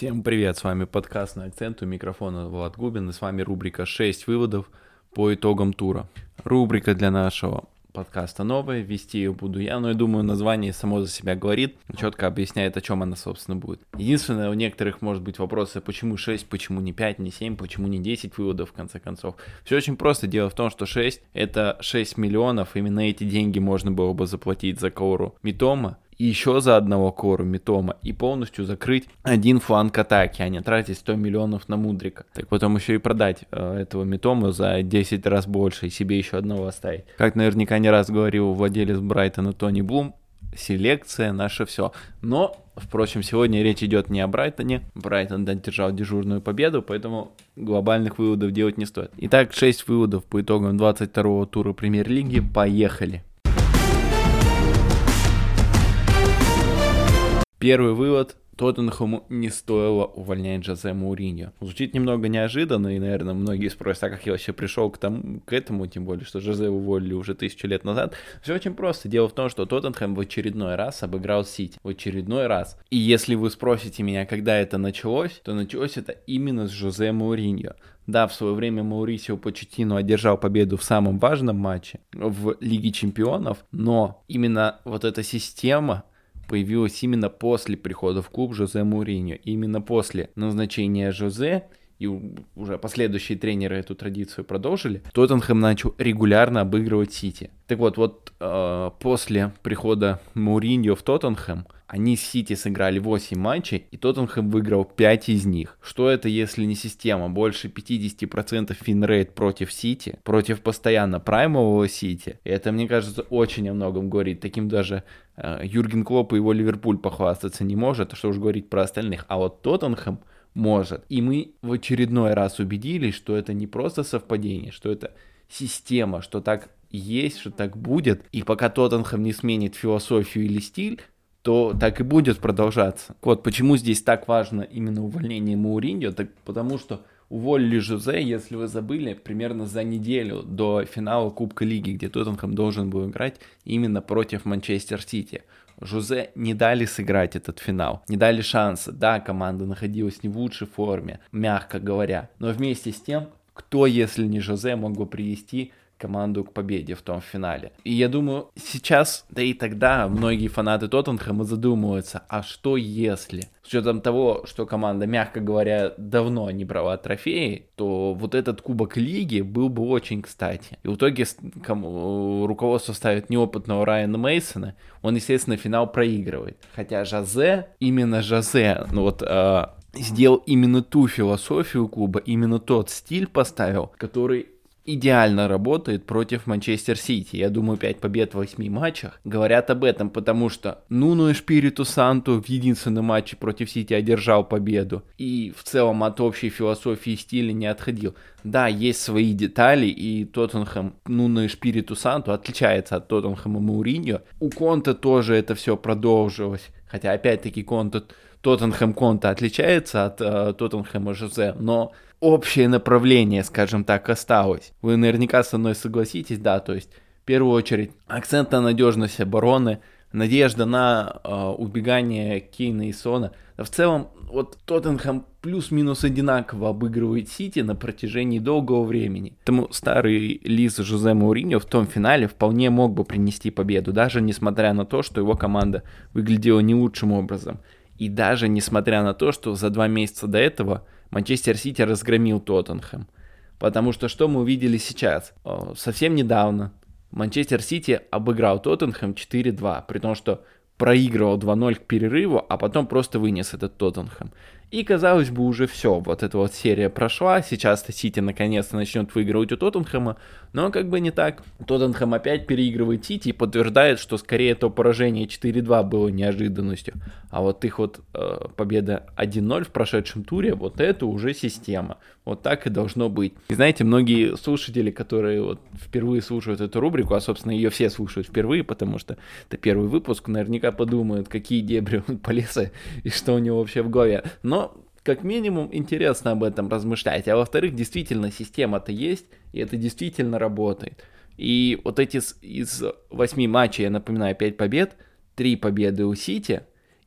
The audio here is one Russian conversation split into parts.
Всем привет, с вами подкаст на акцент, у микрофона Влад Губин, и с вами рубрика 6 выводов по итогам тура. Рубрика для нашего подкаста новая, вести ее буду я, но я думаю, название само за себя говорит, четко объясняет, о чем она, собственно, будет. Единственное, у некоторых может быть вопросы, почему 6, почему не 5, не 7, почему не 10 выводов, в конце концов. Все очень просто. Дело в том, что 6 это 6 миллионов, именно эти деньги можно было бы заплатить за Кауру Митома, и еще за одного кору Митома и полностью закрыть один фланг атаки, а не тратить 100 миллионов на Мудрика. Так потом еще и продать э, этого Митома за 10 раз больше и себе еще одного оставить. Как наверняка не раз говорил владелец Брайтона Тони Блум, селекция наше все. Но, впрочем, сегодня речь идет не о Брайтоне. Брайтон одержал дежурную победу, поэтому глобальных выводов делать не стоит. Итак, 6 выводов по итогам 22-го тура премьер-лиги. Поехали! Первый вывод. Тоттенхэму не стоило увольнять Жозе Мауриньо. Звучит немного неожиданно, и, наверное, многие спросят, а как я вообще пришел к, тому, к этому, тем более, что Жозе уволили уже тысячу лет назад. Все очень просто. Дело в том, что Тоттенхэм в очередной раз обыграл Сити. В очередной раз. И если вы спросите меня, когда это началось, то началось это именно с Жозе Мауриньо. Да, в свое время Маурисио Почетино одержал победу в самом важном матче в Лиге Чемпионов, но именно вот эта система появилась именно после прихода в клуб Жозе Муриньо. Именно после назначения Жозе и уже последующие тренеры эту традицию продолжили, Тоттенхэм начал регулярно обыгрывать Сити. Так вот, вот э, после прихода Муриньо в Тоттенхэм, они с Сити сыграли 8 матчей, и Тоттенхэм выиграл 5 из них. Что это, если не система? Больше 50% winrate против Сити, против постоянно праймового Сити. И это, мне кажется, очень о многом говорит. Таким даже э, Юрген Клоп и его Ливерпуль похвастаться не может, что уж говорить про остальных. А вот Тоттенхэм может. И мы в очередной раз убедились, что это не просто совпадение, что это система, что так есть, что так будет. И пока Тоттенхэм не сменит философию или стиль, то так и будет продолжаться. Вот почему здесь так важно именно увольнение Мауриньо, так потому что уволили Жозе, если вы забыли, примерно за неделю до финала Кубка Лиги, где Тоттенхэм должен был играть именно против Манчестер Сити. Жозе не дали сыграть этот финал, не дали шанса. Да, команда находилась не в лучшей форме, мягко говоря, но вместе с тем, кто, если не Жозе, мог бы привести команду к победе в том финале. И я думаю, сейчас, да и тогда, многие фанаты Тоттенхэма задумываются, а что если? С учетом того, что команда, мягко говоря, давно не брала трофеи, то вот этот кубок лиги был бы очень кстати. И в итоге руководство ставит неопытного Райана Мейсона, он, естественно, финал проигрывает. Хотя Жозе, именно Жозе, ну вот э, сделал именно ту философию клуба, именно тот стиль поставил, который идеально работает против Манчестер Сити. Я думаю, 5 побед в 8 матчах говорят об этом, потому что Нуну и Шпириту Санту в единственном матче против Сити одержал победу. И в целом от общей философии стиля не отходил. Да, есть свои детали, и Тоттенхэм, Нуну и Шпириту Санту отличается от Тоттенхэма Мауриньо. У Конта тоже это все продолжилось. Хотя, опять-таки, Конта, Тоттенхэм Конта отличается от э, Тоттенхэма Жозе, но общее направление, скажем так, осталось. Вы наверняка со мной согласитесь, да, то есть в первую очередь акцент на надежность обороны, надежда на э, убегание Кейна и Сона. в целом, вот Тоттенхэм плюс-минус одинаково обыгрывает Сити на протяжении долгого времени. Поэтому старый Лиз Жозе Мауриньо в том финале вполне мог бы принести победу, даже несмотря на то, что его команда выглядела не лучшим образом. И даже несмотря на то, что за два месяца до этого Манчестер Сити разгромил Тоттенхэм. Потому что что мы увидели сейчас? Совсем недавно Манчестер Сити обыграл Тоттенхэм 4-2, при том, что проигрывал 2-0 к перерыву, а потом просто вынес этот Тоттенхэм. И, казалось бы, уже все, вот эта вот серия прошла, сейчас-то Сити наконец-то начнет выигрывать у Тоттенхэма, но как бы не так. Тоттенхэм опять переигрывает Сити и подтверждает, что скорее то поражение 4-2 было неожиданностью, а вот их вот э, победа 1-0 в прошедшем туре, вот это уже система. Вот так и должно быть. И знаете, многие слушатели, которые вот впервые слушают эту рубрику, а собственно ее все слушают впервые, потому что это первый выпуск, наверняка подумают, какие дебри он полез и что у него вообще в голове. Но как минимум интересно об этом размышлять. А во-вторых, действительно, система-то есть, и это действительно работает. И вот эти из восьми матчей, я напоминаю, 5 побед, 3 победы у Сити,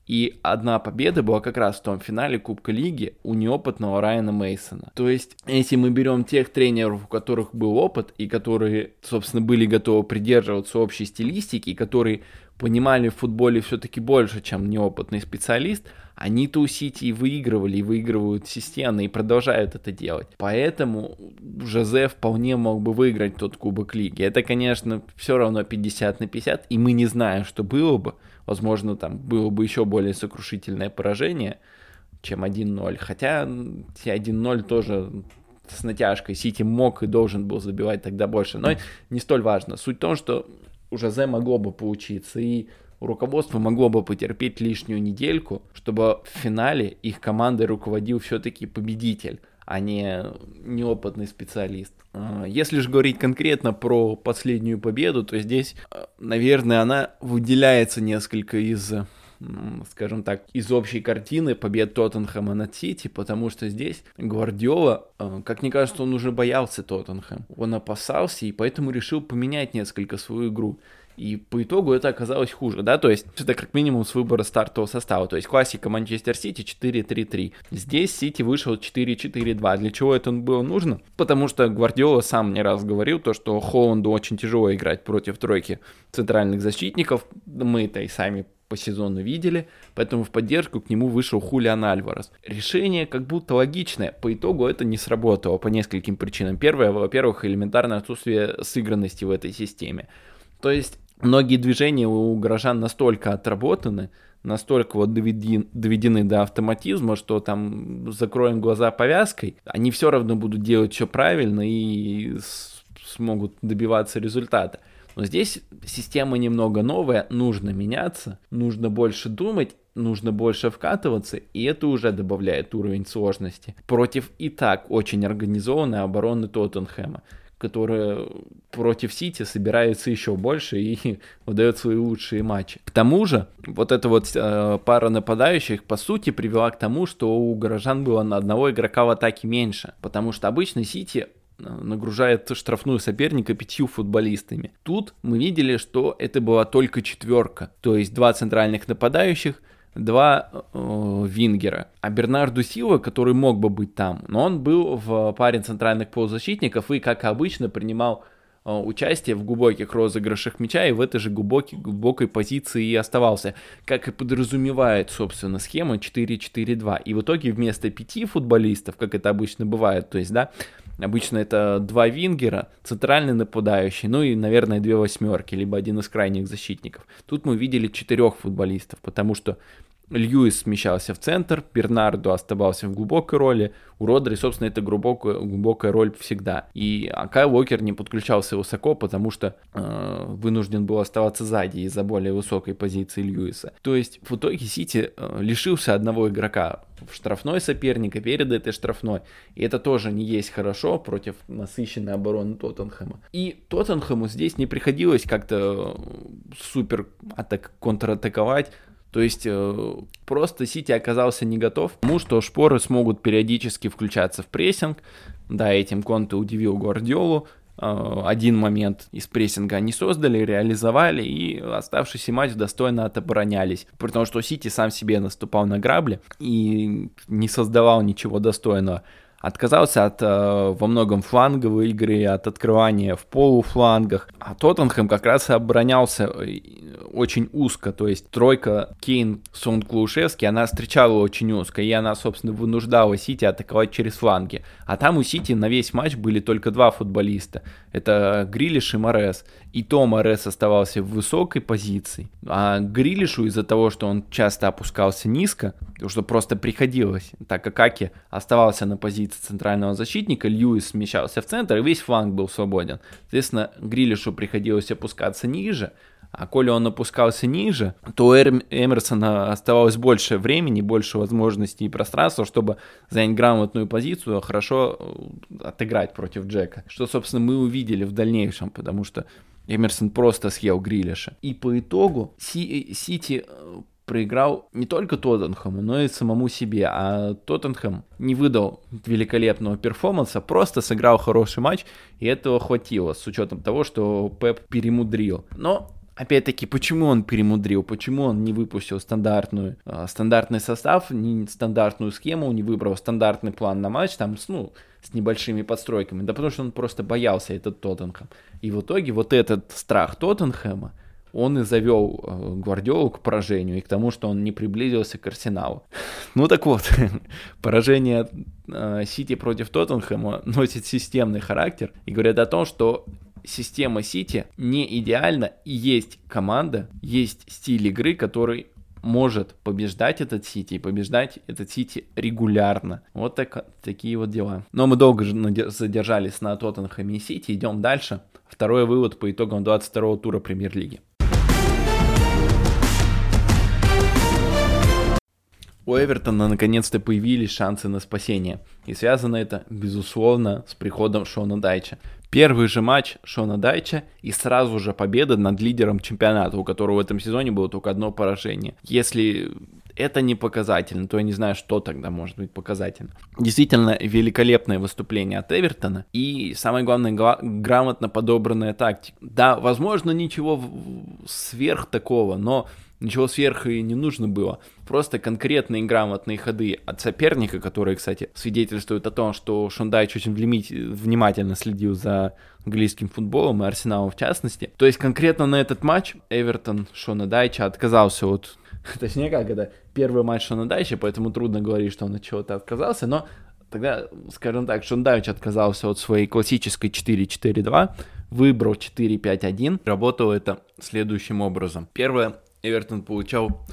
И одна победа была как раз в том финале Кубка Лиги у неопытного Райана Мейсона. То есть, если мы берем тех тренеров, у которых был опыт, и которые, собственно, были готовы придерживаться общей стилистики, и которые понимали в футболе все-таки больше, чем неопытный специалист, они-то у Сити и выигрывали, и выигрывают системно, и продолжают это делать. Поэтому Жозе вполне мог бы выиграть тот Кубок Лиги. Это, конечно, все равно 50 на 50, и мы не знаем, что было бы, Возможно, там было бы еще более сокрушительное поражение, чем 1-0. Хотя 1-0 тоже с натяжкой. Сити мог и должен был забивать тогда больше. Но не столь важно. Суть в том, что у Жозе могло бы получиться. И руководство могло бы потерпеть лишнюю недельку, чтобы в финале их командой руководил все-таки победитель а не неопытный специалист. А, если же говорить конкретно про последнюю победу, то здесь, а, наверное, она выделяется несколько из скажем так, из общей картины побед Тоттенхэма над Сити, потому что здесь Гвардиола, а, как мне кажется, он уже боялся Тоттенхэм. Он опасался и поэтому решил поменять несколько свою игру. И по итогу это оказалось хуже, да, то есть это как минимум с выбора стартового состава, то есть классика Манчестер Сити 4-3-3. Здесь Сити вышел 4-4-2. Для чего это было нужно? Потому что Гвардиола сам не раз говорил то, что Холланду очень тяжело играть против тройки центральных защитников. Мы это и сами по сезону видели, поэтому в поддержку к нему вышел Хулиан Альварес. Решение как будто логичное, по итогу это не сработало по нескольким причинам. Первое, во-первых, элементарное отсутствие сыгранности в этой системе. То есть многие движения у горожан настолько отработаны, настолько вот доведены, до автоматизма, что там закроем глаза повязкой, они все равно будут делать все правильно и смогут добиваться результата. Но здесь система немного новая, нужно меняться, нужно больше думать, нужно больше вкатываться, и это уже добавляет уровень сложности. Против и так очень организованной обороны Тоттенхэма которая против Сити собирается еще больше и выдает свои лучшие матчи. К тому же, вот эта вот э, пара нападающих, по сути, привела к тому, что у горожан было на одного игрока в атаке меньше, потому что обычно Сити э, нагружает штрафную соперника пятью футболистами. Тут мы видели, что это была только четверка, то есть два центральных нападающих – два э, Вингера. А Бернарду Силва, который мог бы быть там, но он был в паре центральных полузащитников и, как обычно, принимал э, участие в глубоких розыгрышах мяча и в этой же глубокой, глубокой позиции и оставался, как и подразумевает, собственно, схема 4-4-2. И в итоге вместо пяти футболистов, как это обычно бывает, то есть, да, Обычно это два вингера, центральный нападающий, ну и, наверное, две восьмерки, либо один из крайних защитников. Тут мы видели четырех футболистов, потому что Льюис смещался в центр, Бернардо оставался в глубокой роли, у Родри, собственно, это глубокая, глубокая роль всегда. И а Кайл Уокер не подключался высоко, потому что э, вынужден был оставаться сзади из-за более высокой позиции Льюиса. То есть в итоге Сити э, лишился одного игрока в штрафной соперника перед этой штрафной. И это тоже не есть хорошо против насыщенной обороны Тоттенхэма. И Тоттенхэму здесь не приходилось как-то э, супер атак контратаковать. То есть э, просто Сити оказался не готов к тому, что шпоры смогут периодически включаться в прессинг. Да, этим Конте удивил Гвардиолу. Э, один момент из прессинга они создали, реализовали, и оставшийся матч достойно отоборонялись. Потому что Сити сам себе наступал на грабли и не создавал ничего достойного отказался от э, во многом фланговой игры, от открывания в полуфлангах. А Тоттенхэм как раз оборонялся э, очень узко, то есть тройка Кейн, Сон, Клушевский, она встречала очень узко, и она, собственно, вынуждала Сити атаковать через фланги. А там у Сити на весь матч были только два футболиста. Это Грилиш и Морес. И то Морес оставался в высокой позиции, а Грилишу из-за того, что он часто опускался низко, потому что просто приходилось, так как Аки оставался на позиции центрального защитника, Льюис смещался в центр, и весь фланг был свободен. Соответственно, Грилишу приходилось опускаться ниже, а коли он опускался ниже, то у Эмерсона оставалось больше времени, больше возможностей и пространства, чтобы занять грамотную позицию, хорошо э, отыграть против Джека. Что, собственно, мы увидели в дальнейшем, потому что Эмерсон просто съел Грилиша. И по итогу Сити э, проиграл не только Тоттенхэму, но и самому себе. А Тоттенхэм не выдал великолепного перформанса, просто сыграл хороший матч, и этого хватило, с учетом того, что Пеп перемудрил. Но опять-таки, почему он перемудрил, почему он не выпустил стандартную, э, стандартный состав, не стандартную схему, не выбрал стандартный план на матч, там, ну, с небольшими подстройками, да потому что он просто боялся этот Тоттенхэм. И в итоге вот этот страх Тоттенхэма, он и завел э, Гвардиолу к поражению и к тому, что он не приблизился к Арсеналу. Ну так вот, поражение э, Сити против Тоттенхэма носит системный характер и говорят о том, что система Сити не идеальна и есть команда, есть стиль игры, который может побеждать этот Сити и побеждать этот Сити регулярно. Вот так, такие вот дела. Но мы долго задержались на Тоттенхэме и Сити. Идем дальше. Второй вывод по итогам 22 тура Премьер-лиги. У Эвертона наконец-то появились шансы на спасение. И связано это, безусловно, с приходом Шона Дайча. Первый же матч Шона Дайча и сразу же победа над лидером чемпионата, у которого в этом сезоне было только одно поражение. Если это не показательно, то я не знаю, что тогда может быть показательно. Действительно, великолепное выступление от Эвертона и, самое главное, грамотно подобранная тактика. Да, возможно, ничего сверх такого, но Ничего сверху и не нужно было. Просто конкретные грамотные ходы от соперника, которые, кстати, свидетельствуют о том, что Шондайч очень внимательно следил за английским футболом и Арсеналом в частности. То есть конкретно на этот матч Эвертон Шона Дайча отказался от... Точнее как, это первый матч Шона Дайча, поэтому трудно говорить, что он от чего-то отказался, но тогда, скажем так, Шон Дайч отказался от своей классической 4-4-2, выбрал 4-5-1. Работало это следующим образом. Первое, Эвертон получал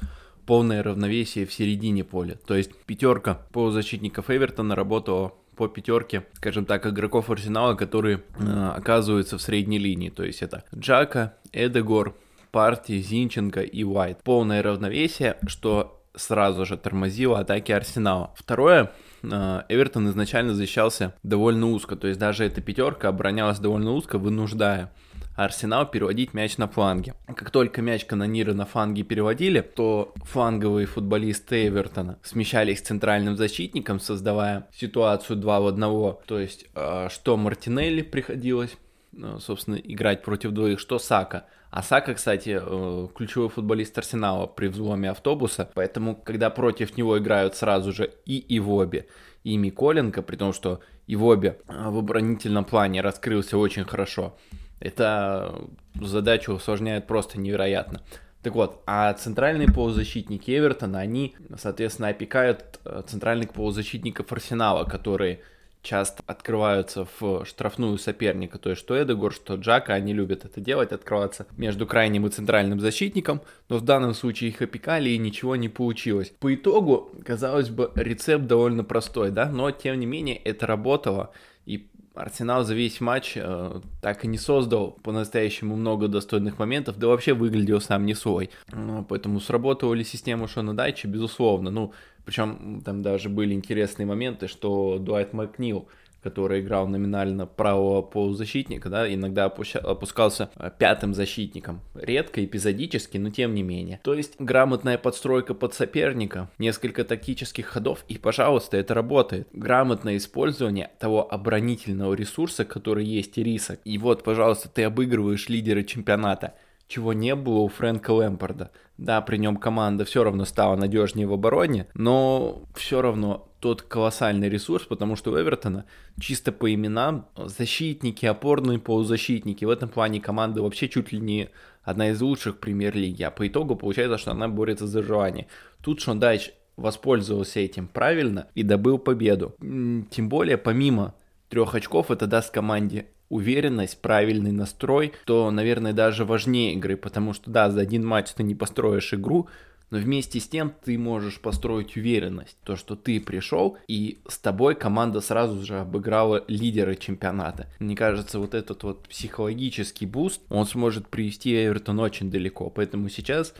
полное равновесие в середине поля. То есть пятерка полузащитников Эвертона работала по пятерке, скажем так, игроков Арсенала, которые э, оказываются в средней линии. То есть это Джака, Эдегор, Парти, Зинченко и Уайт. Полное равновесие, что сразу же тормозило атаки Арсенала. Второе, э, Эвертон изначально защищался довольно узко, то есть даже эта пятерка оборонялась довольно узко, вынуждая Арсенал переводить мяч на фланге. Как только мяч канониры на фланге переводили, то фланговые футболисты Эвертона смещались к центральным защитникам, создавая ситуацию 2 в 1. То есть, а, что Мартинелли приходилось, а, собственно, играть против двоих, что Сака. А Сака, кстати, э, ключевой футболист Арсенала при взломе автобуса, поэтому, когда против него играют сразу же и Ивоби, и Миколенко, при том, что Ивоби а, в оборонительном плане раскрылся очень хорошо, это задачу усложняет просто невероятно. Так вот, а центральные полузащитники Эвертона, они, соответственно, опекают э, центральных полузащитников Арсенала, которые часто открываются в штрафную соперника, то есть что Эдегор, что Джака, они любят это делать, открываться между крайним и центральным защитником, но в данном случае их опекали и ничего не получилось. По итогу, казалось бы, рецепт довольно простой, да, но тем не менее это работало, и Арсенал за весь матч э, так и не создал по-настоящему много достойных моментов, да вообще выглядел сам не свой. Э, поэтому сработала ли система Шона Дайча, безусловно. Ну, причем там даже были интересные моменты, что Дуайт Макнил который играл номинально правого полузащитника, да, иногда опускался э, пятым защитником. Редко, эпизодически, но тем не менее. То есть грамотная подстройка под соперника, несколько тактических ходов, и, пожалуйста, это работает. Грамотное использование того оборонительного ресурса, который есть и рисок. И вот, пожалуйста, ты обыгрываешь лидера чемпионата чего не было у Фрэнка Лэмпорда. Да, при нем команда все равно стала надежнее в обороне, но все равно тот колоссальный ресурс, потому что у Эвертона чисто по именам защитники, опорные полузащитники. В этом плане команда вообще чуть ли не одна из лучших премьер-лиги, а по итогу получается, что она борется за желание. Тут Шондайч воспользовался этим правильно и добыл победу. Тем более, помимо трех очков, это даст команде уверенность, правильный настрой, то, наверное, даже важнее игры, потому что, да, за один матч ты не построишь игру, но вместе с тем ты можешь построить уверенность, то, что ты пришел, и с тобой команда сразу же обыграла лидера чемпионата. Мне кажется, вот этот вот психологический boost, он сможет привести Эвертон очень далеко. Поэтому сейчас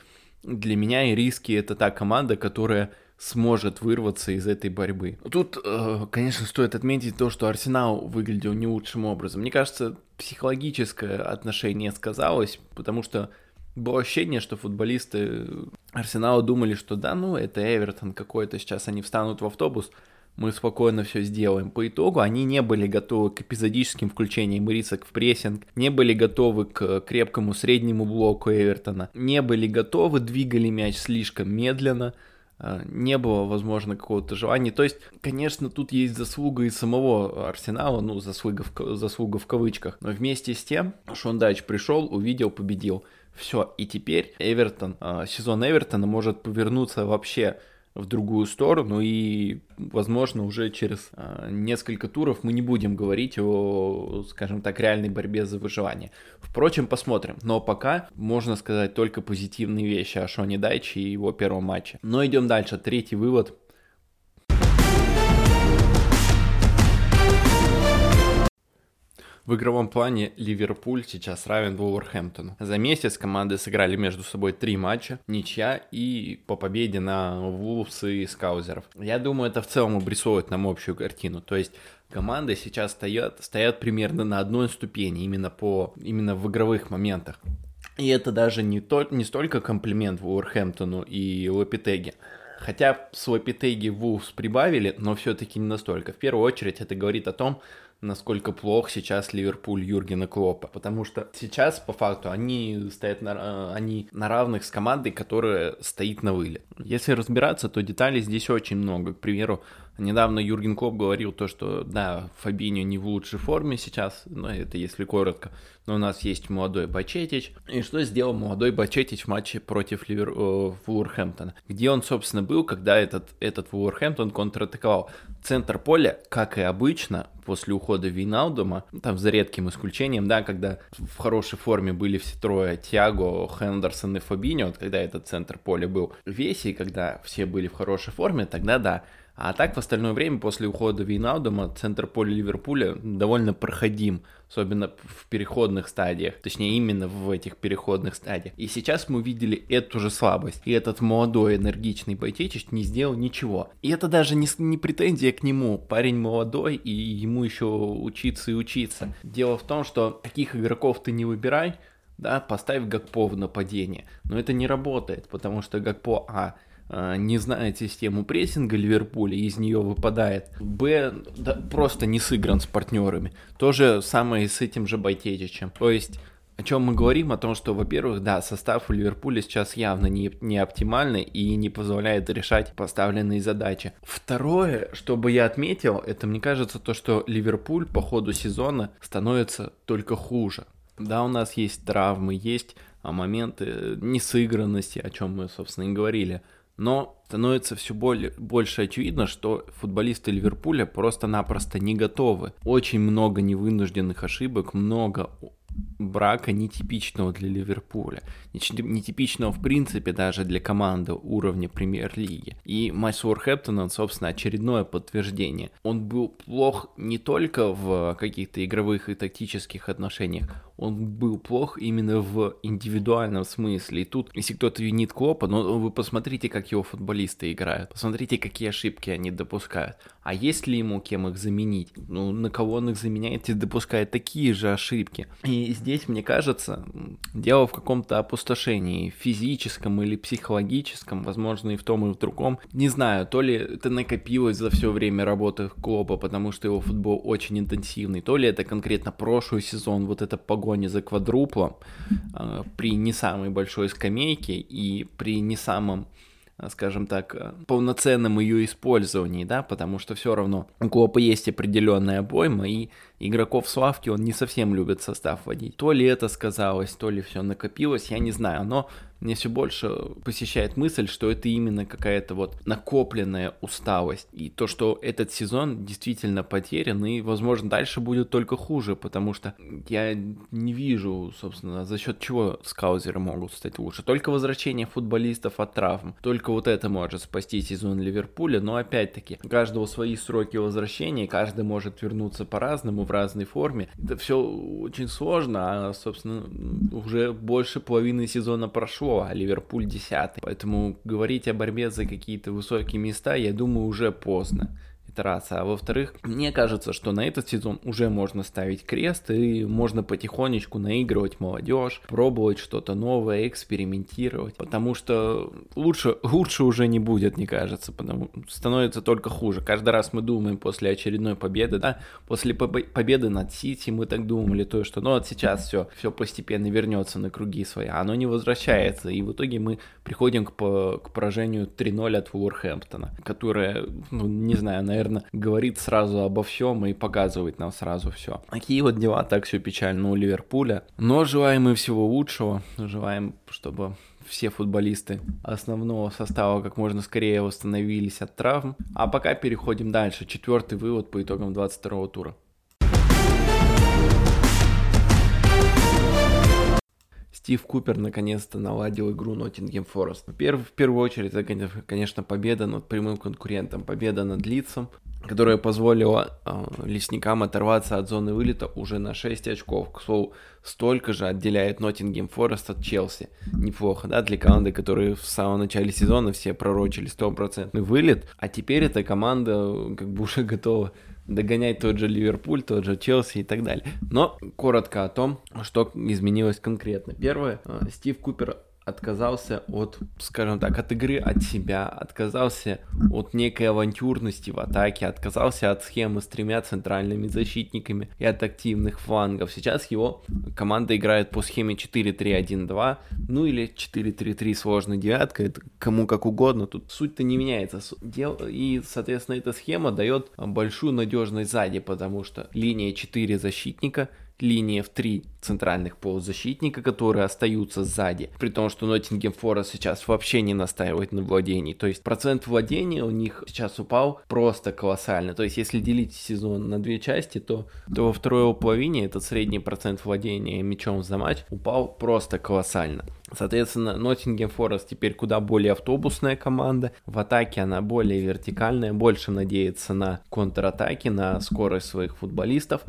для меня ириски это та команда, которая сможет вырваться из этой борьбы. Тут, э, конечно, стоит отметить то, что Арсенал выглядел не лучшим образом. Мне кажется, психологическое отношение сказалось, потому что было ощущение, что футболисты Арсенала думали, что да, ну это Эвертон какой-то, сейчас они встанут в автобус, мы спокойно все сделаем. По итогу они не были готовы к эпизодическим включениям рисок в прессинг, не были готовы к крепкому среднему блоку Эвертона, не были готовы, двигали мяч слишком медленно, не было, возможно, какого-то желания. То есть, конечно, тут есть заслуга и самого Арсенала, ну, заслуга в, заслуга в кавычках, но вместе с тем Шон Дач пришел, увидел, победил. Все, и теперь Эвертон, а, сезон Эвертона может повернуться вообще в другую сторону, и, возможно, уже через э, несколько туров мы не будем говорить о, скажем так, реальной борьбе за выживание. Впрочем, посмотрим. Но пока можно сказать только позитивные вещи о Шоне Дайче и его первом матче. Но идем дальше. Третий вывод. В игровом плане Ливерпуль сейчас равен Вулверхэмптону. За месяц команды сыграли между собой три матча, ничья и по победе на Вулфс и Скаузеров. Я думаю, это в целом обрисовывает нам общую картину. То есть команды сейчас стоят, стоят примерно на одной ступени, именно, по, именно в игровых моментах. И это даже не, то, не столько комплимент Вулверхэмптону и Лопитеге. Хотя с Лопитеги Вулфс прибавили, но все-таки не настолько. В первую очередь это говорит о том, насколько плох сейчас Ливерпуль Юргена Клопа. Потому что сейчас, по факту, они стоят на, э, они на равных с командой, которая стоит на вылет. Если разбираться, то деталей здесь очень много. К примеру, Недавно Юрген Клоп говорил то, что да, Фабинho не в лучшей форме сейчас, но это если коротко, но у нас есть молодой Бачетич. И что сделал молодой Бачетич в матче против Ливер... э, Вулверхэмптона? Где он, собственно, был, когда этот, этот Вулверхэмптон контратаковал? Центр поля, как и обычно, после ухода Вейналдума, там за редким исключением, да, когда в хорошей форме были все трое, Тиаго, Хендерсон и Фабинho, вот когда этот центр поля был весь, и когда все были в хорошей форме, тогда да, а так в остальное время после ухода Вейнаудома центр поля Ливерпуля довольно проходим, особенно в переходных стадиях, точнее именно в этих переходных стадиях. И сейчас мы увидели эту же слабость. И этот молодой энергичный Байтечич не сделал ничего. И это даже не, не претензия к нему. Парень молодой, и ему еще учиться и учиться. Дело в том, что таких игроков ты не выбирай, да, поставь Гакпо в нападение. Но это не работает, потому что Гакпо, а, не знает систему прессинга Ливерпуля, из нее выпадает. Б да, просто не сыгран с партнерами. То же самое и с этим же Байтетичем. То есть о чем мы говорим? О том, что, во-первых, да, состав у Ливерпуля сейчас явно не, не оптимальный и не позволяет решать поставленные задачи. Второе, что бы я отметил, это мне кажется то, что Ливерпуль по ходу сезона становится только хуже. Да, у нас есть травмы, есть а, моменты несыгранности, о чем мы, собственно, и говорили но становится все более, больше очевидно, что футболисты Ливерпуля просто-напросто не готовы. Очень много невынужденных ошибок, много брака нетипичного для Ливерпуля, нетипичного в принципе даже для команды уровня премьер-лиги. И матч с Уорхэптоном, собственно, очередное подтверждение. Он был плох не только в каких-то игровых и тактических отношениях, он был плох именно в индивидуальном смысле. И тут, если кто-то винит Клопа, ну вы посмотрите, как его футболисты играют, посмотрите, какие ошибки они допускают. А есть ли ему кем их заменить? Ну, на кого он их заменяет и допускает такие же ошибки. И здесь, мне кажется, дело в каком-то опустошении, физическом или психологическом, возможно, и в том, и в другом. Не знаю, то ли это накопилось за все время работы Клопа, потому что его футбол очень интенсивный, то ли это конкретно прошлый сезон, вот эта погода погоне за квадруплом э, при не самой большой скамейке и при не самом э, скажем так, э, полноценном ее использовании, да, потому что все равно у Клопа есть определенная обойма, и игроков с лавки он не совсем любит состав водить. То ли это сказалось, то ли все накопилось, я не знаю, но мне все больше посещает мысль, что это именно какая-то вот накопленная усталость. И то, что этот сезон действительно потерян, и, возможно, дальше будет только хуже, потому что я не вижу, собственно, за счет чего скаузеры могут стать лучше. Только возвращение футболистов от травм. Только вот это может спасти сезон Ливерпуля, но опять-таки, у каждого свои сроки возвращения, каждый может вернуться по-разному, в разной форме. Это все очень сложно, а, собственно, уже больше половины сезона прошло, а Ливерпуль десятый. Поэтому говорить о борьбе за какие-то высокие места, я думаю, уже поздно. Это раз. А во-вторых, мне кажется, что на этот сезон уже можно ставить крест и можно потихонечку наигрывать молодежь, пробовать что-то новое, экспериментировать, потому что лучше, лучше уже не будет, мне кажется, потому становится только хуже. Каждый раз мы думаем после очередной победы, да, после победы над Сити мы так думали, то, что ну вот сейчас все, все постепенно вернется на круги свои, а оно не возвращается, и в итоге мы приходим к, к поражению 3-0 от Вулверхэмптона, которое, ну, не знаю, наверное, говорит сразу обо всем и показывает нам сразу все. Такие вот дела, так все печально у Ливерпуля. Но желаем им всего лучшего, желаем, чтобы все футболисты основного состава как можно скорее восстановились от травм. А пока переходим дальше. Четвертый вывод по итогам 22 тура. Стив Купер наконец-то наладил игру Ноттингем Форест. В первую очередь, это, конечно, победа над прямым конкурентом, победа над Лицом, которая позволила э, лесникам оторваться от зоны вылета уже на 6 очков. К слову, столько же отделяет Ноттингем Форест от Челси. Неплохо, да, для команды, которые в самом начале сезона все пророчили стопроцентный вылет, а теперь эта команда э, как бы уже готова догонять тот же Ливерпуль, тот же Челси и так далее. Но коротко о том, что изменилось конкретно. Первое, э, Стив Купер отказался от, скажем так, от игры от себя, отказался от некой авантюрности в атаке, отказался от схемы с тремя центральными защитниками и от активных флангов. Сейчас его команда играет по схеме 4-3-1-2, ну или 4-3-3 сложной девятка, это кому как угодно, тут суть-то не меняется. И, соответственно, эта схема дает большую надежность сзади, потому что линия 4 защитника линия в три центральных полузащитника, которые остаются сзади. При том, что Ноттингем Форест сейчас вообще не настаивает на владении. То есть процент владения у них сейчас упал просто колоссально. То есть если делить сезон на две части, то, то во второй его половине этот средний процент владения мячом за матч упал просто колоссально. Соответственно, Ноттингем Форест теперь куда более автобусная команда. В атаке она более вертикальная, больше надеется на контратаки, на скорость своих футболистов.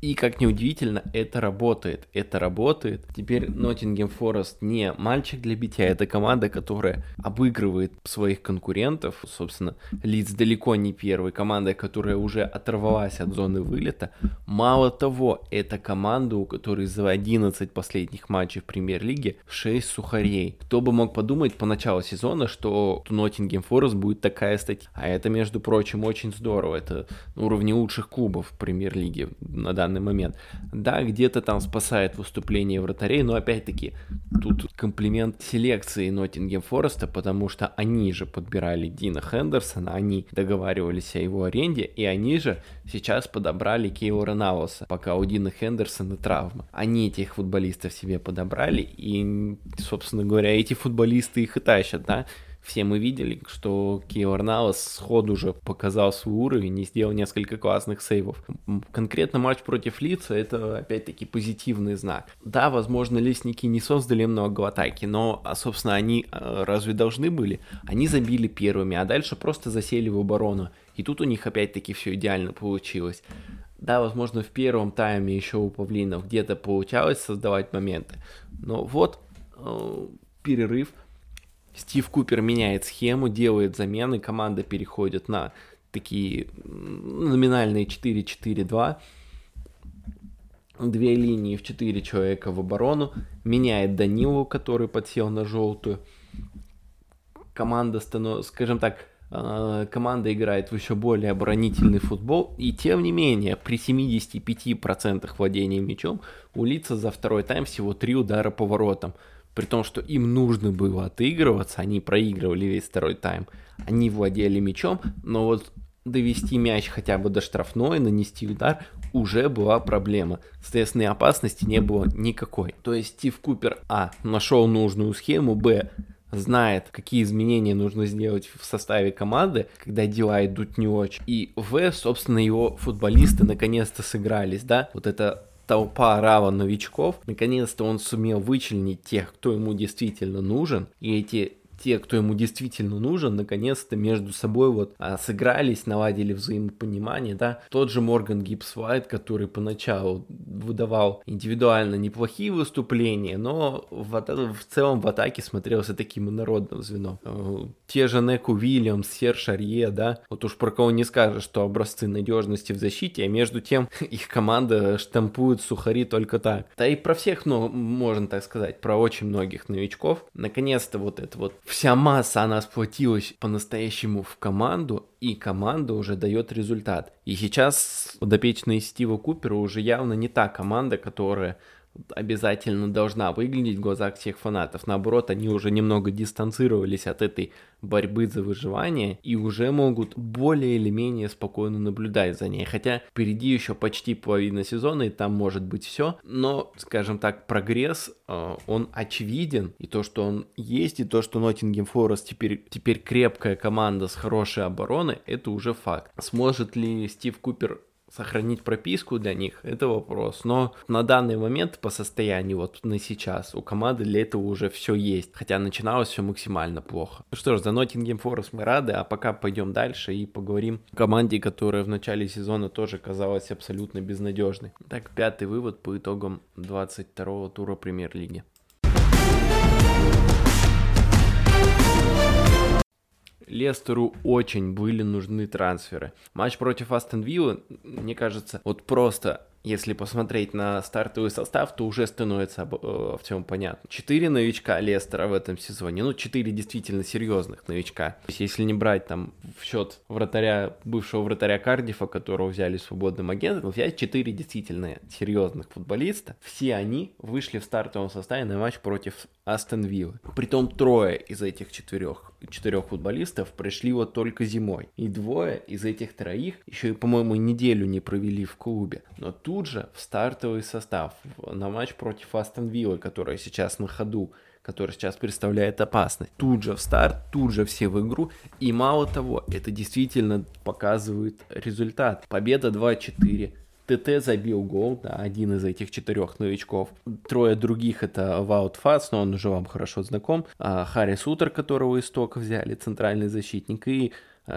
И, как ни удивительно, это работает. Это работает. Теперь Ноттингем Форест не мальчик для битья, это команда, которая обыгрывает своих конкурентов. Собственно, Лидс далеко не первый. Команда, которая уже оторвалась от зоны вылета. Мало того, это команда, у которой за 11 последних матчей в премьер-лиге 6 сухарей. Кто бы мог подумать по началу сезона, что у Ноттингем Форест будет такая статья. А это, между прочим, очень здорово. Это на уровне лучших клубов в премьер-лиге на данный данный момент. Да, где-то там спасает выступление вратарей, но опять-таки тут комплимент селекции Ноттингем Фореста, потому что они же подбирали Дина Хендерсона, они договаривались о его аренде, и они же сейчас подобрали Кейора Навоса, пока у Дина Хендерсона травма. Они этих футболистов себе подобрали, и, собственно говоря, эти футболисты их и тащат, да, все мы видели, что Кио сходу уже показал свой уровень и сделал несколько классных сейвов. Конкретно матч против Лица это опять-таки позитивный знак. Да, возможно, лесники не создали много атаки, но, а, собственно, они а, разве должны были? Они забили первыми, а дальше просто засели в оборону. И тут у них опять-таки все идеально получилось. Да, возможно, в первом тайме еще у Павлинов где-то получалось создавать моменты. Но вот э, перерыв, Стив Купер меняет схему, делает замены, команда переходит на такие номинальные 4-4-2. Две линии в 4 человека в оборону. Меняет Данилу, который подсел на желтую. Команда становится, скажем так, а, команда играет в еще более оборонительный футбол, и тем не менее, при 75% владения мячом у Лица за второй тайм всего 3 удара по воротам при том, что им нужно было отыгрываться, они проигрывали весь второй тайм, они владели мячом, но вот довести мяч хотя бы до штрафной, нанести удар, уже была проблема. Соответственно, опасности не было никакой. То есть Стив Купер, а, нашел нужную схему, б, знает, какие изменения нужно сделать в составе команды, когда дела идут не очень. И В, собственно, его футболисты наконец-то сыгрались, да, вот это толпа рава новичков, наконец-то он сумел вычленить тех, кто ему действительно нужен, и эти те, кто ему действительно нужен, наконец-то между собой вот а, сыгрались, наладили взаимопонимание, да. Тот же Морган Гибс Уайт, который поначалу выдавал индивидуально неплохие выступления, но в, в целом в атаке смотрелся таким инородным звеном. Э, те же Неку Уильямс, Сер Шарье, да, вот уж про кого не скажешь, что образцы надежности в защите, а между тем их команда штампует сухари только так. Да и про всех, ну, можно так сказать, про очень многих новичков. Наконец-то вот это вот вся масса, она сплотилась по-настоящему в команду, и команда уже дает результат. И сейчас подопечные Стива Купера уже явно не та команда, которая обязательно должна выглядеть в глазах всех фанатов. Наоборот, они уже немного дистанцировались от этой борьбы за выживание и уже могут более или менее спокойно наблюдать за ней. Хотя впереди еще почти половина сезона, и там может быть все. Но, скажем так, прогресс, э, он очевиден. И то, что он есть, и то, что Ноттингем Форест теперь, теперь крепкая команда с хорошей обороной, это уже факт. Сможет ли Стив Купер сохранить прописку для них, это вопрос. Но на данный момент по состоянию, вот на сейчас, у команды для этого уже все есть. Хотя начиналось все максимально плохо. Ну что ж, за Ноттингем Форест мы рады, а пока пойдем дальше и поговорим о команде, которая в начале сезона тоже казалась абсолютно безнадежной. Так, пятый вывод по итогам 22-го тура премьер-лиги. Лестеру очень были нужны трансферы. Матч против Астон Виллы, мне кажется, вот просто если посмотреть на стартовый состав, то уже становится э, в чем понятно. Четыре новичка Лестера в этом сезоне, ну, четыре действительно серьезных новичка. То есть, если не брать там в счет вратаря, бывшего вратаря Кардифа, которого взяли свободным агентом, взять четыре действительно серьезных футболиста, все они вышли в стартовом составе на матч против Астон Виллы. Притом трое из этих четырех, четырех футболистов пришли вот только зимой. И двое из этих троих еще и, по-моему, неделю не провели в клубе. Но тут же в стартовый состав на матч против Астон Виллы, которая сейчас на ходу, который сейчас представляет опасность. Тут же в старт, тут же все в игру. И мало того, это действительно показывает результат. Победа 2-4. ТТ забил гол, да, один из этих четырех новичков. Трое других это Ваут Фац, но он уже вам хорошо знаком. А Харри Сутер, которого из тока взяли, центральный защитник. И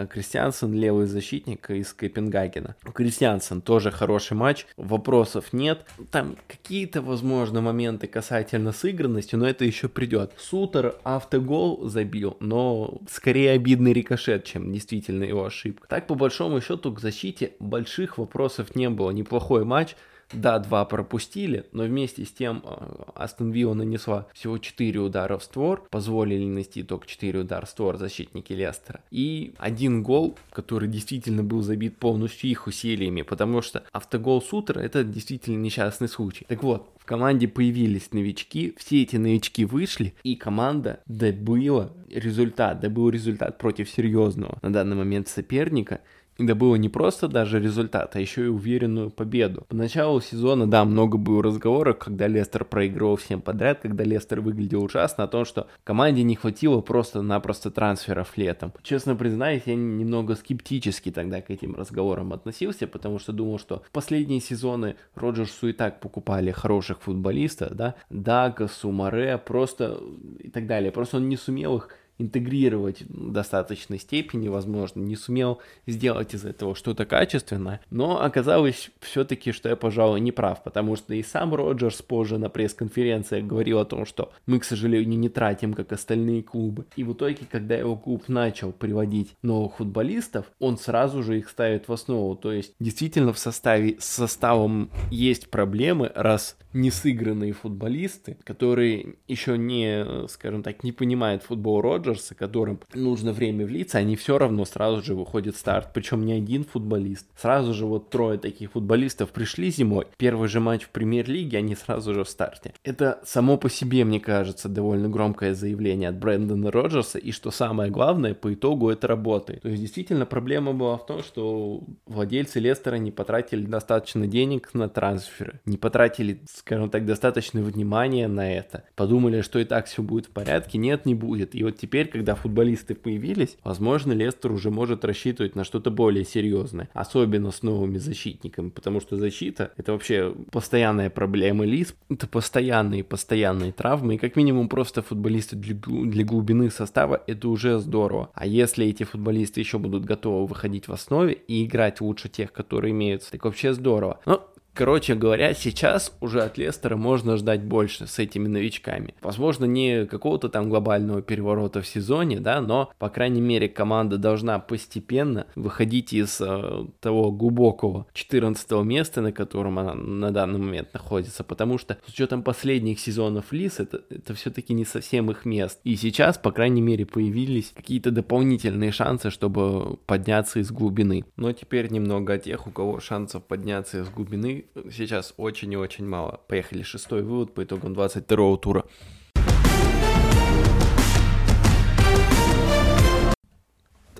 Кристиансен левый защитник из Копенгагена. Кристиансен тоже хороший матч, вопросов нет. Там какие-то, возможно, моменты касательно сыгранности, но это еще придет. Сутер автогол забил, но скорее обидный рикошет, чем действительно его ошибка. Так, по большому счету, к защите больших вопросов не было. Неплохой матч, да, два пропустили, но вместе с тем э, Астон Вилла нанесла всего 4 удара в створ, позволили нанести только 4 удара в створ защитники Лестера. И один гол, который действительно был забит полностью их усилиями, потому что автогол Сутера это действительно несчастный случай. Так вот, в команде появились новички, все эти новички вышли, и команда добыла результат, добыл результат против серьезного на данный момент соперника, и добыло не просто даже результат, а еще и уверенную победу. По началу сезона, да, много было разговоров, когда Лестер проигрывал всем подряд, когда Лестер выглядел ужасно, о том, что команде не хватило просто-напросто трансферов летом. Честно признаюсь, я немного скептически тогда к этим разговорам относился, потому что думал, что в последние сезоны Роджерсу и так покупали хороших футболистов, да, Дага, Сумаре, просто и так далее. Просто он не сумел их интегрировать в достаточной степени, возможно, не сумел сделать из этого что-то качественное, но оказалось все-таки, что я, пожалуй, не прав, потому что и сам Роджерс позже на пресс-конференции говорил о том, что мы, к сожалению, не тратим, как остальные клубы. И в итоге, когда его клуб начал приводить новых футболистов, он сразу же их ставит в основу, то есть действительно в составе, с составом есть проблемы, раз не сыгранные футболисты, которые еще не, скажем так, не понимают футбол Роджерса, которым нужно время влиться, они все равно сразу же выходят в старт. Причем не один футболист. Сразу же вот трое таких футболистов пришли зимой. Первый же матч в премьер-лиге, они сразу же в старте. Это само по себе, мне кажется, довольно громкое заявление от Брэндона Роджерса. И что самое главное, по итогу это работает. То есть действительно проблема была в том, что владельцы Лестера не потратили достаточно денег на трансферы. Не потратили скажем так, достаточно внимания на это. Подумали, что и так все будет в порядке. Нет, не будет. И вот теперь теперь, когда футболисты появились, возможно, Лестер уже может рассчитывать на что-то более серьезное, особенно с новыми защитниками, потому что защита — это вообще постоянная проблема Лис, это постоянные, постоянные травмы, и как минимум просто футболисты для, для глубины состава — это уже здорово. А если эти футболисты еще будут готовы выходить в основе и играть лучше тех, которые имеются, так вообще здорово. Но Короче говоря, сейчас уже от Лестера можно ждать больше с этими новичками. Возможно, не какого-то там глобального переворота в сезоне, да, но, по крайней мере, команда должна постепенно выходить из э, того глубокого 14 места, на котором она на данный момент находится, потому что с учетом последних сезонов Лис, это, это все-таки не совсем их мест. И сейчас, по крайней мере, появились какие-то дополнительные шансы, чтобы подняться из глубины. Но теперь немного о тех, у кого шансов подняться из глубины сейчас очень и очень мало. Поехали, шестой вывод по итогам 22 тура.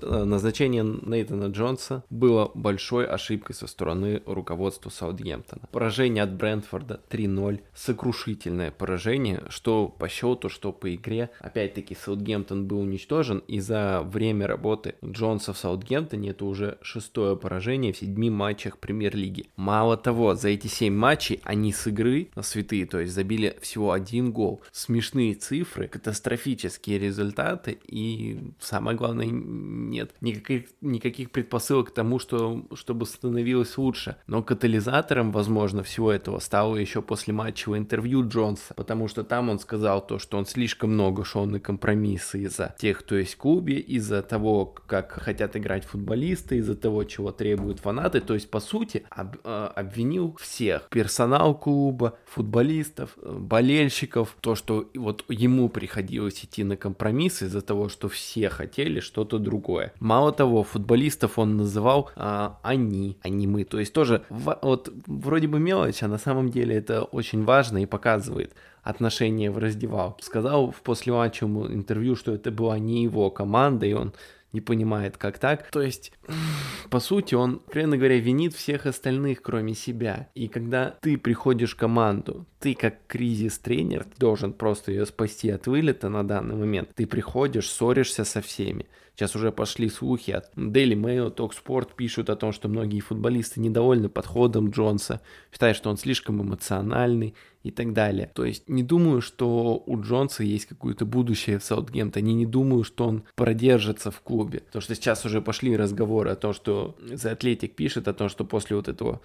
Назначение Нейтана Джонса было большой ошибкой со стороны руководства Саутгемптона. Поражение от Брентфорда 3-0, сокрушительное поражение, что по счету, что по игре. Опять-таки Саутгемптон был уничтожен, и за время работы Джонса в Саутгемптоне это уже шестое поражение в седьми матчах премьер-лиги. Мало того, за эти семь матчей они с игры на святые, то есть забили всего один гол. Смешные цифры, катастрофические результаты и самое главное нет никаких, никаких предпосылок к тому, что, чтобы становилось лучше. Но катализатором, возможно, всего этого стало еще после матчевого интервью Джонса, потому что там он сказал то, что он слишком много шел на компромиссы из-за тех, кто есть в клубе, из-за того, как хотят играть футболисты, из-за того, чего требуют фанаты. То есть, по сути, об, э, обвинил всех. Персонал клуба, футболистов, э, болельщиков. То, что вот ему приходилось идти на компромиссы из-за того, что все хотели что-то другое такое. Мало того, футболистов он называл а, они, а не мы. То есть тоже в, вот вроде бы мелочь, а на самом деле это очень важно и показывает отношения в раздевалке. Сказал в послематчевом интервью, что это была не его команда, и он не понимает, как так. То есть, по сути, он, прямо говоря, винит всех остальных, кроме себя. И когда ты приходишь в команду, ты как кризис-тренер должен просто ее спасти от вылета на данный момент. Ты приходишь, ссоришься со всеми. Сейчас уже пошли слухи от Daily Mail, Talksport пишут о том, что многие футболисты недовольны подходом Джонса, считают, что он слишком эмоциональный и так далее. То есть не думаю, что у Джонса есть какое-то будущее в Саутгемптоне, не думаю, что он продержится в клубе. Потому что сейчас уже пошли разговоры о том, что The Athletic пишет о том, что после вот этого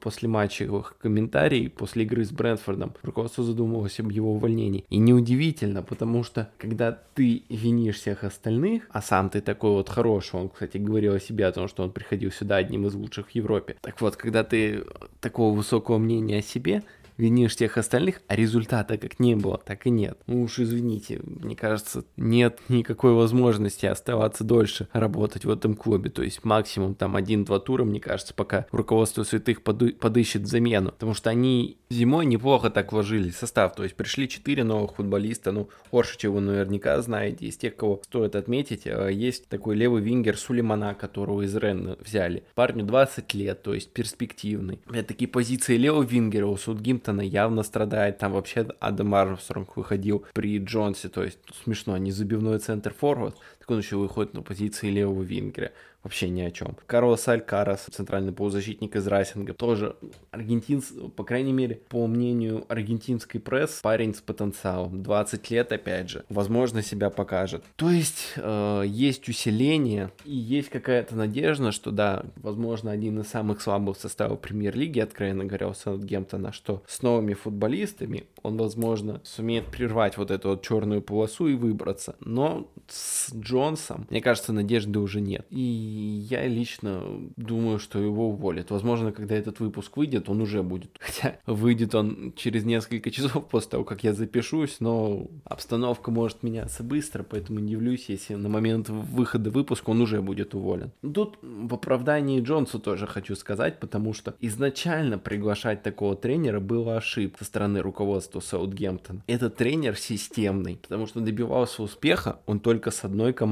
после матчевых комментариев, после игры с Брэнфордом, руководство задумывалось об его увольнении. И неудивительно, потому что когда ты винишь всех остальных, а сам ты такой вот хороший, он, кстати, говорил о себе, о том, что он приходил сюда одним из лучших в Европе. Так вот, когда ты такого высокого мнения о себе, винишь всех остальных, а результата как не было, так и нет. Ну уж извините, мне кажется, нет никакой возможности оставаться дольше работать в этом клубе. То есть максимум там один-два тура, мне кажется, пока руководство святых поды- подыщет замену. Потому что они зимой неплохо так вложили состав. То есть пришли четыре новых футболиста. Ну, Оршича вы наверняка знаете. Из тех, кого стоит отметить, э, есть такой левый вингер Сулеймана, которого из Рен взяли. Парню 20 лет, то есть перспективный. Это такие позиции левого вингера у Судгимта Эвертона явно страдает. Там вообще Адам Армстронг выходил при Джонсе, то есть смешно, не забивной центр форвард, так он еще выходит на позиции левого вингера вообще ни о чем. Карлос Алькарас, центральный полузащитник из Райсинга, тоже аргентинц, по крайней мере, по мнению аргентинской пресс, парень с потенциалом. 20 лет, опять же, возможно, себя покажет. То есть, э, есть усиление и есть какая-то надежда, что да, возможно, один из самых слабых составов премьер-лиги, откровенно говоря, у Саутгемптона, что с новыми футболистами он, возможно, сумеет прервать вот эту вот черную полосу и выбраться. Но с Джонсом, мне кажется, надежды уже нет. И я лично думаю, что его уволят. Возможно, когда этот выпуск выйдет, он уже будет. Хотя выйдет он через несколько часов после того, как я запишусь, но обстановка может меняться быстро, поэтому не удивлюсь, если на момент выхода выпуска он уже будет уволен. Тут в оправдании Джонсу тоже хочу сказать, потому что изначально приглашать такого тренера было ошибкой со стороны руководства Саутгемптона. Этот тренер системный, потому что добивался успеха он только с одной командой,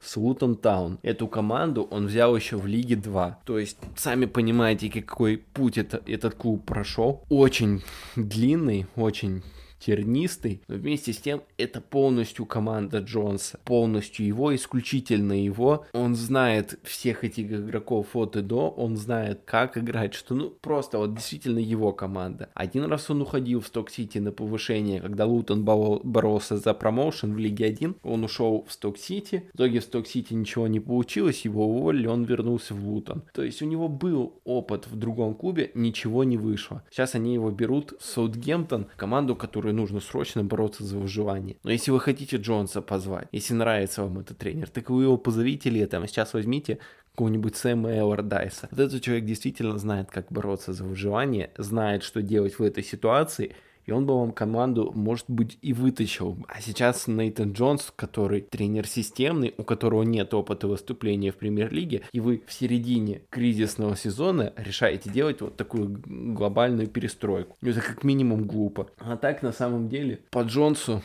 с Лутон Таун. Эту команду он взял еще в Лиге 2. То есть, сами понимаете, какой путь это, этот клуб прошел. Очень длинный, очень тернистый, но вместе с тем это полностью команда Джонса, полностью его, исключительно его. Он знает всех этих игроков от и до, он знает, как играть, что ну просто вот действительно его команда. Один раз он уходил в Сток-Сити на повышение, когда Лутон боролся за промоушен в Лиге 1, он ушел в Сток-Сити, в итоге в Сток-Сити ничего не получилось, его уволили, он вернулся в Лутон. То есть у него был опыт в другом клубе, ничего не вышло. Сейчас они его берут в Саутгемптон, команду, которой нужно срочно бороться за выживание. Но если вы хотите Джонса позвать, если нравится вам этот тренер, так вы его позовите летом. Сейчас возьмите какого-нибудь Сэма Эллардайса. Вот этот человек действительно знает, как бороться за выживание, знает, что делать в этой ситуации – и он бы вам команду, может быть, и вытащил. А сейчас Нейтан Джонс, который тренер системный, у которого нет опыта выступления в премьер-лиге, и вы в середине кризисного сезона решаете делать вот такую глобальную перестройку. Это как минимум глупо. А так, на самом деле, по Джонсу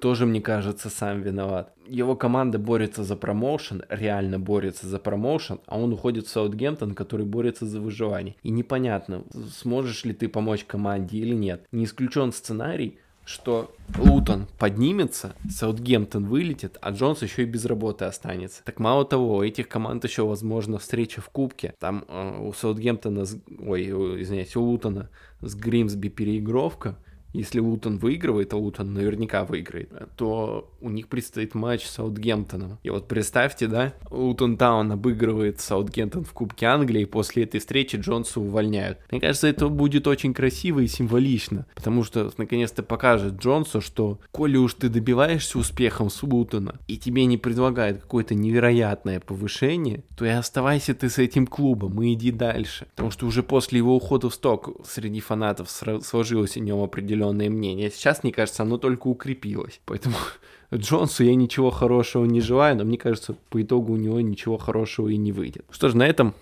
тоже, мне кажется, сам виноват его команда борется за промоушен, реально борется за промоушен, а он уходит в Саутгемптон, который борется за выживание. И непонятно, сможешь ли ты помочь команде или нет. Не исключен сценарий, что Лутон поднимется, Саутгемптон вылетит, а Джонс еще и без работы останется. Так мало того, у этих команд еще возможно встреча в Кубке. Там э, у Саутгемптона, ой, извиняюсь, у Лутона с Гримсби переигровка, если Лутон выигрывает, а Лутон наверняка выиграет, то у них предстоит матч с Саутгемптоном. И вот представьте, да, Лутон Таун обыгрывает Саутгемптон в Кубке Англии, и после этой встречи Джонса увольняют. Мне кажется, это будет очень красиво и символично, потому что наконец-то покажет Джонсу, что коли уж ты добиваешься успехом с Лутона, и тебе не предлагают какое-то невероятное повышение, то и оставайся ты с этим клубом и иди дальше. Потому что уже после его ухода в сток среди фанатов сложилось о нем определенное определенное мнение. Сейчас, мне кажется, оно только укрепилось. Поэтому Джонсу я ничего хорошего не желаю, но мне кажется, по итогу у него ничего хорошего и не выйдет. Что ж, на этом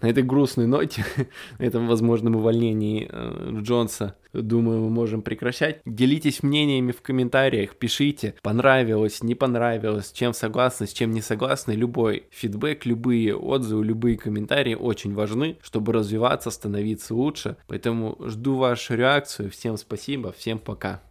на этой грустной ноте, на этом возможном увольнении э, Джонса, думаю, мы можем прекращать. Делитесь мнениями в комментариях, пишите, понравилось, не понравилось, чем согласны, с чем не согласны. Любой фидбэк, любые отзывы, любые комментарии очень важны, чтобы развиваться, становиться лучше. Поэтому жду вашу реакцию. Всем спасибо, всем пока.